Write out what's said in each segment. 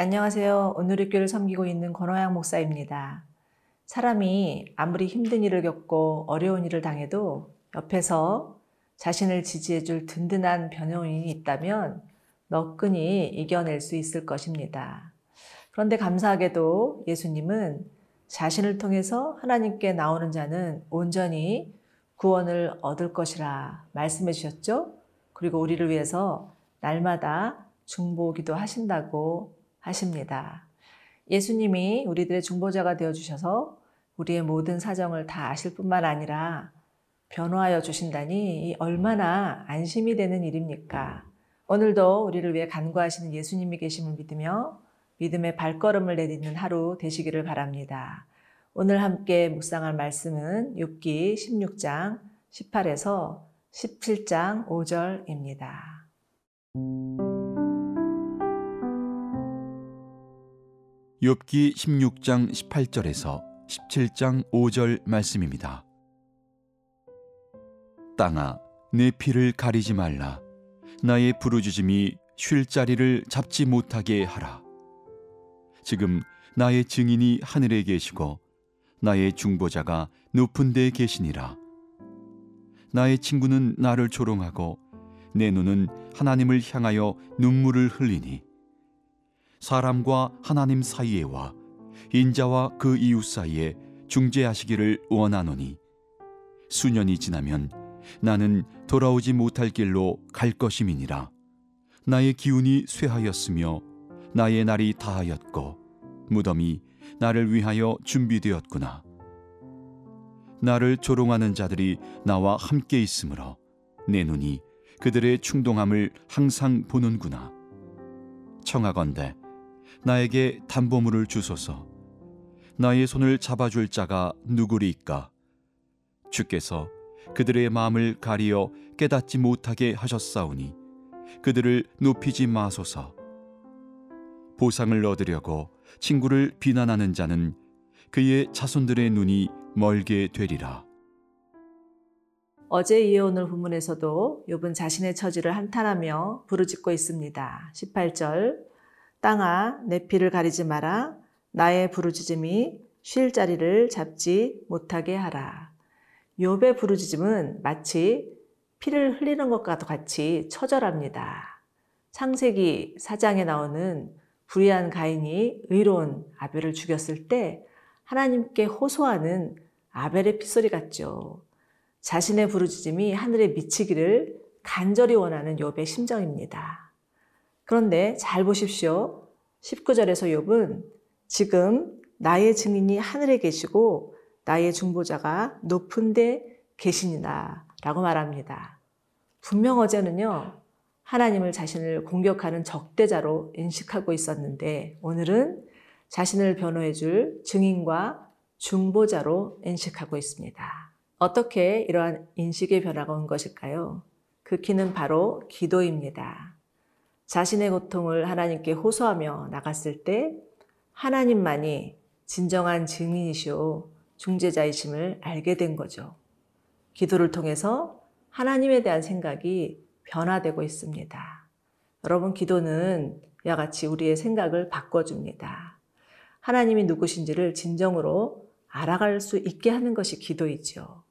안녕하세요. 오늘의 교를 섬기고 있는 권호양 목사입니다. 사람이 아무리 힘든 일을 겪고 어려운 일을 당해도 옆에서 자신을 지지해줄 든든한 변호인이 있다면 너끈히 이겨낼 수 있을 것입니다. 그런데 감사하게도 예수님은 자신을 통해서 하나님께 나오는 자는 온전히 구원을 얻을 것이라 말씀해 주셨죠? 그리고 우리를 위해서 날마다 중보기도 하신다고 하십니다. 예수님이 우리들의 중보자가 되어 주셔서 우리의 모든 사정을 다 아실 뿐만 아니라 변호하여 주신다니 얼마나 안심이 되는 일입니까? 오늘도 우리를 위해 간구하시는 예수님이 계심을 믿으며 믿음의 발걸음을 내딛는 하루 되시기를 바랍니다. 오늘 함께 묵상할 말씀은 욥기 16장 18에서 17장 5절입니다. 욥기 16장 18절에서 17장 5절 말씀입니다. 땅아 내 피를 가리지 말라. 나의 부르짖음이 쉴 자리를 잡지 못하게 하라. 지금 나의 증인이 하늘에 계시고 나의 중보자가 높은 데 계시니라. 나의 친구는 나를 조롱하고 내 눈은 하나님을 향하여 눈물을 흘리니 사람과 하나님 사이에와 인자와 그 이웃 사이에 중재하시기를 원하노니. 수년이 지나면 나는 돌아오지 못할 길로 갈 것임이니라. 나의 기운이 쇠하였으며 나의 날이 다하였고 무덤이 나를 위하여 준비되었구나. 나를 조롱하는 자들이 나와 함께 있으므로 내 눈이 그들의 충동함을 항상 보는구나. 청하건대 나에게 담보물을 주소서. 나의 손을 잡아줄 자가 누구리까 주께서 그들의 마음을 가리어 깨닫지 못하게 하셨사오니 그들을 높이지 마소서. 보상을 얻으려고 친구를 비난하는 자는 그의 자손들의 눈이 멀게 되리라. 어제 이어 오늘 부문에서도 욥은 자신의 처지를 한탄하며 부르짖고 있습니다. 18절 땅아 내 피를 가리지 마라 나의 부르짖음이 쉴 자리를 잡지 못하게 하라. 욥의 부르짖음은 마치 피를 흘리는 것과 같이 처절합니다. 창세기 4장에 나오는 불의한 가인이 의로운 아벨을 죽였을 때 하나님께 호소하는 아벨의 피소리 같죠. 자신의 부르짖음이 하늘에 미치기를 간절히 원하는 욥의 심정입니다. 그런데 잘 보십시오. 19절에서 욥은 지금 나의 증인이 하늘에 계시고 나의 중보자가 높은 데 계시니라 라고 말합니다. 분명 어제는요, 하나님을 자신을 공격하는 적대자로 인식하고 있었는데 오늘은 자신을 변호해 줄 증인과 중보자로 인식하고 있습니다. 어떻게 이러한 인식의 변화가 온 것일까요? 그 키는 바로 기도입니다. 자신의 고통을 하나님께 호소하며 나갔을 때 하나님만이 진정한 증인이시오 중재자이심을 알게 된 거죠. 기도를 통해서 하나님에 대한 생각이 변화되고 있습니다. 여러분, 기도는 이와 같이 우리의 생각을 바꿔줍니다. 하나님이 누구신지를 진정으로 알아갈 수 있게 하는 것이 기도이죠.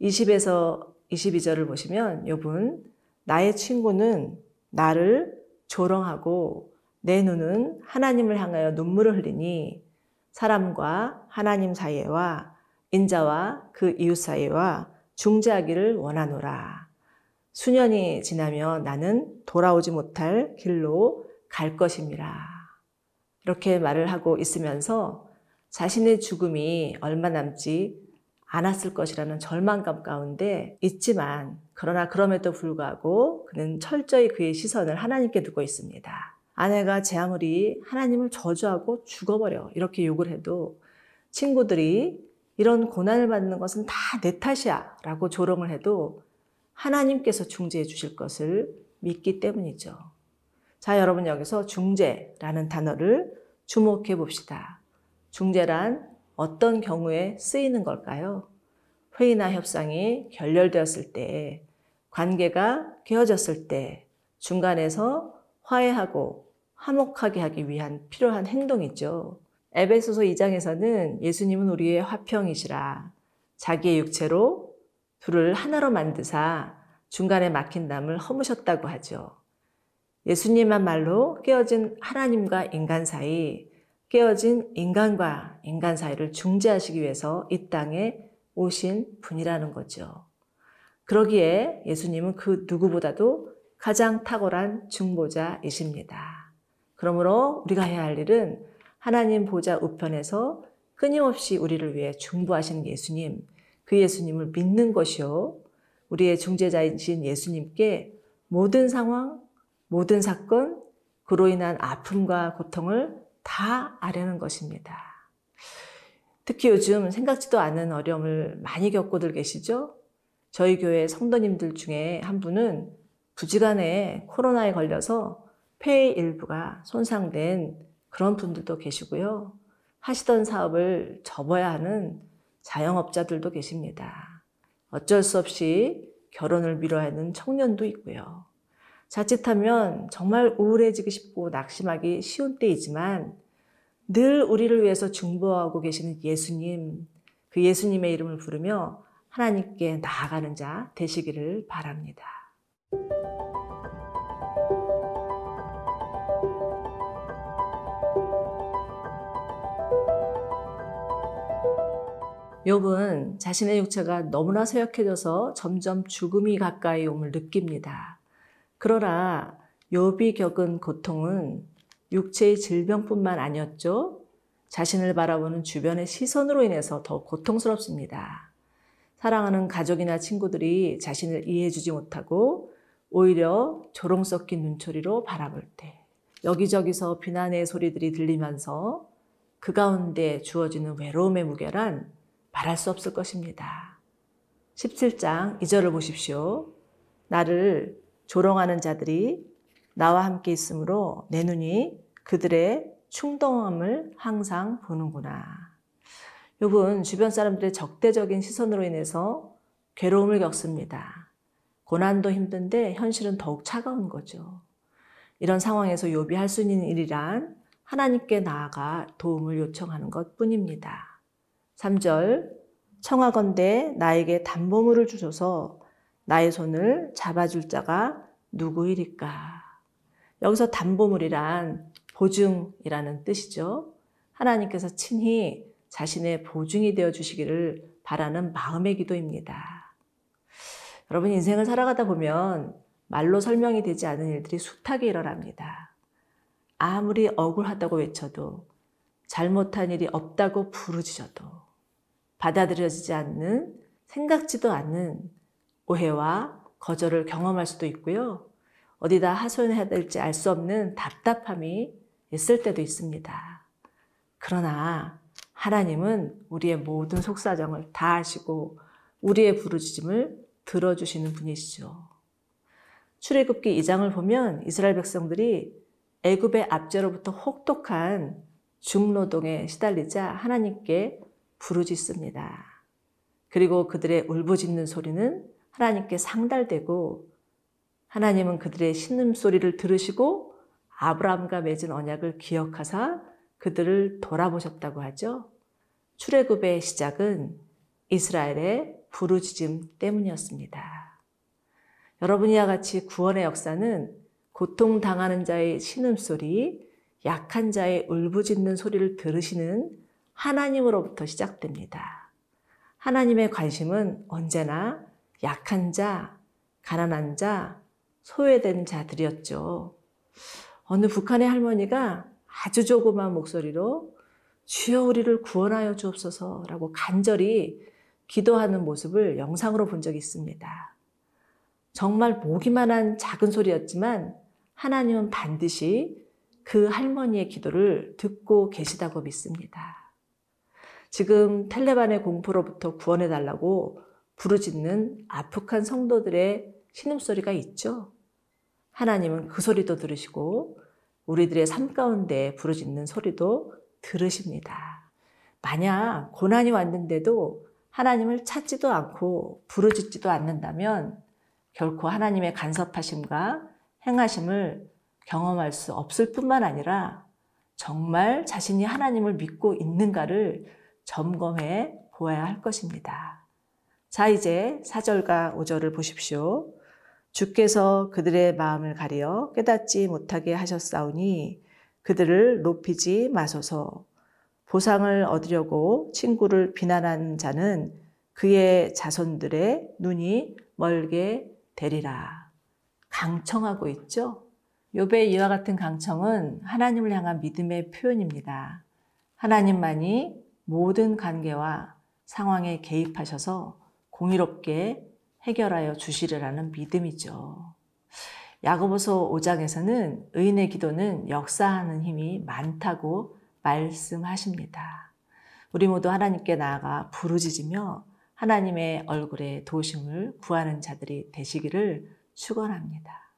20에서 22절을 보시면 욥은 나의 친구는 나를 조롱하고 내 눈은 하나님을 향하여 눈물을 흘리니 사람과 하나님 사이와 인자와 그 이웃 사이와 중재하기를 원하노라. 수년이 지나면 나는 돌아오지 못할 길로 갈 것임이라. 이렇게 말을 하고 있으면서 자신의 죽음이 얼마 남지 않았을 것이라는 절망감 가운데 있지만 그러나 그럼에도 불구하고 그는 철저히 그의 시선을 하나님께 두고 있습니다. 아내가 제 아무리 하나님을 저주하고 죽어버려 이렇게 욕을 해도 친구들이 이런 고난을 받는 것은 다 내 탓이야 라고 조롱을 해도 하나님께서 중재해 주실 것을 믿기 때문이죠. 자, 여러분 여기서 중재라는 단어를 주목해 봅시다. 중재란 어떤 경우에 쓰이는 걸까요? 회의나 협상이 결렬되었을 때, 관계가 깨어졌을 때, 중간에서 화해하고 화목하게 하기 위한 필요한 행동이죠. 에베소서 2장에서는 예수님은 우리의 화평이시라 자기의 육체로 둘을 하나로 만드사 중간에 막힌 담을 허무셨다고 하죠. 예수님만 말로 깨어진 하나님과 인간 사이, 깨어진 인간과 인간 사이를 중재하시기 위해서 이 땅에 오신 분이라는 거죠. 그러기에 예수님은 그 누구보다도 가장 탁월한 중보자이십니다. 그러므로 우리가 해야 할 일은 하나님 보좌 우편에서 끊임없이 우리를 위해 중보하시는 예수님, 그 예수님을 믿는 것이요. 우리의 중재자이신 예수님께 모든 상황, 모든 사건, 그로 인한 아픔과 고통을 다 아려는 것입니다. 특히 요즘 생각지도 않은 어려움을 많이 겪고들 계시죠? 저희 교회 성도님들 중에 한 분은 부지간에 코로나에 걸려서 폐의 일부가 손상된 그런 분들도 계시고요. 하시던 사업을 접어야 하는 자영업자들도 계십니다. 어쩔 수 없이 결혼을 미뤄야 하는 청년도 있고요. 자칫하면 정말 우울해지기 쉽고 낙심하기 쉬운 때이지만 늘 우리를 위해서 중보하고 계시는 예수님, 그 예수님의 이름을 부르며 하나님께 나아가는 자 되시기를 바랍니다. 욥은 자신의 육체가 너무나 쇠약해져서 점점 죽음이 가까이 옴을 느낍니다. 그러나 욥이 겪은 고통은 육체의 질병뿐만 아니었죠. 자신을 바라보는 주변의 시선으로 인해서 더 고통스럽습니다. 사랑하는 가족이나 친구들이 자신을 이해해주지 못하고 오히려 조롱 섞인 눈초리로 바라볼 때 여기저기서 비난의 소리들이 들리면서 그 가운데 주어지는 외로움의 무게란 말할 수 없을 것입니다. 17장 2절을 보십시오. 나를 조롱하는 자들이 나와 함께 있으므로 내 눈이 그들의 충동함을 항상 보는구나. 요분 주변 사람들의 적대적인 시선으로 인해서 괴로움을 겪습니다. 고난도 힘든데 현실은 더욱 차가운 거죠. 이런 상황에서 요비 할수 있는 일이란 하나님께 나아가 도움을 요청하는 것 뿐입니다. 3절 청하건대 나에게 담보물을 주셔서 나의 손을 잡아줄 자가 누구이리까? 여기서 담보물이란 보증이라는 뜻이죠. 하나님께서 친히 자신의 보증이 되어 주시기를 바라는 마음의 기도입니다. 여러분 인생을 살아가다 보면 말로 설명이 되지 않은 일들이 숱하게 일어납니다. 아무리 억울하다고 외쳐도 잘못한 일이 없다고 부르짖어도 받아들여지지 않는 생각지도 않는 오해와 거절을 경험할 수도 있고요. 어디다 하소연해야 될지 알 수 없는 답답함이 있을 때도 있습니다. 그러나 하나님은 우리의 모든 속사정을 다 아시고 우리의 부르짖음을 들어주시는 분이시죠. 출애굽기 2장을 보면 이스라엘 백성들이 애굽의 압제로부터 혹독한 중노동에 시달리자 하나님께 부르짖습니다. 그리고 그들의 울부짖는 소리는 하나님께 상달되고 하나님은 그들의 신음 소리를 들으시고 아브라함과 맺은 언약을 기억하사 그들을 돌아보셨다고 하죠. 출애굽의 시작은 이스라엘의 부르짖음 때문이었습니다. 여러분 이와 같이 구원의 역사는 고통 당하는 자의 신음소리, 약한 자의 울부짖는 소리를 들으시는 하나님으로부터 시작됩니다. 하나님의 관심은 언제나 약한 자, 가난한 자, 소외된 자들이었죠. 어느 북한의 할머니가 아주 조그만 목소리로 주여 우리를 구원하여 주옵소서라고 간절히 기도하는 모습을 영상으로 본 적이 있습니다. 정말 보기만 한 작은 소리였지만 하나님은 반드시 그 할머니의 기도를 듣고 계시다고 믿습니다. 지금 텔레반의 공포로부터 구원해달라고 부르짖는 아프한 성도들의 신음소리가 있죠. 하나님은 그 소리도 들으시고 우리들의 삶 가운데 부르짖는 소리도 들으십니다. 만약 고난이 왔는데도 하나님을 찾지도 않고 부르짖지도 않는다면 결코 하나님의 간섭하심과 행하심을 경험할 수 없을 뿐만 아니라 정말 자신이 하나님을 믿고 있는가를 점검해 보아야 할 것입니다. 자, 이제 4절과 5절을 보십시오. 주께서 그들의 마음을 가려 깨닫지 못하게 하셨사오니 그들을 높이지 마소서. 보상을 얻으려고 친구를 비난한 자는 그의 자손들의 눈이 멀게 되리라. 강청하고 있죠? 욥의 이와 같은 강청은 하나님을 향한 믿음의 표현입니다. 하나님만이 모든 관계와 상황에 개입하셔서 공의롭게 해결하여 주시리라는 믿음이죠. 야고보서 5장에서는 의인의 기도는 역사하는 힘이 많다고 말씀하십니다. 우리 모두 하나님께 나아가 부르짖으며 하나님의 얼굴에 도심을 구하는 자들이 되시기를 축원합니다.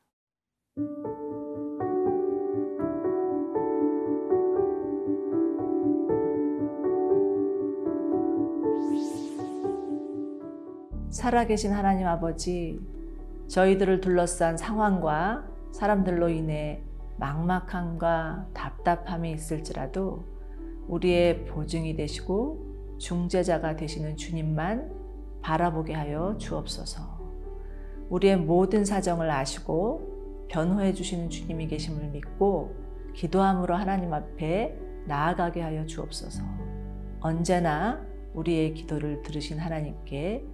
살아계신 하나님 아버지, 저희들을 둘러싼 상황과 사람들로 인해 막막함과 답답함이 있을지라도 우리의 보증이 되시고 중재자가 되시는 주님만 바라보게 하여 주옵소서. 우리의 모든 사정을 아시고 변호해 주시는 주님이 계심을 믿고 기도함으로 하나님 앞에 나아가게 하여 주옵소서. 언제나 우리의 기도를 들으신 하나님께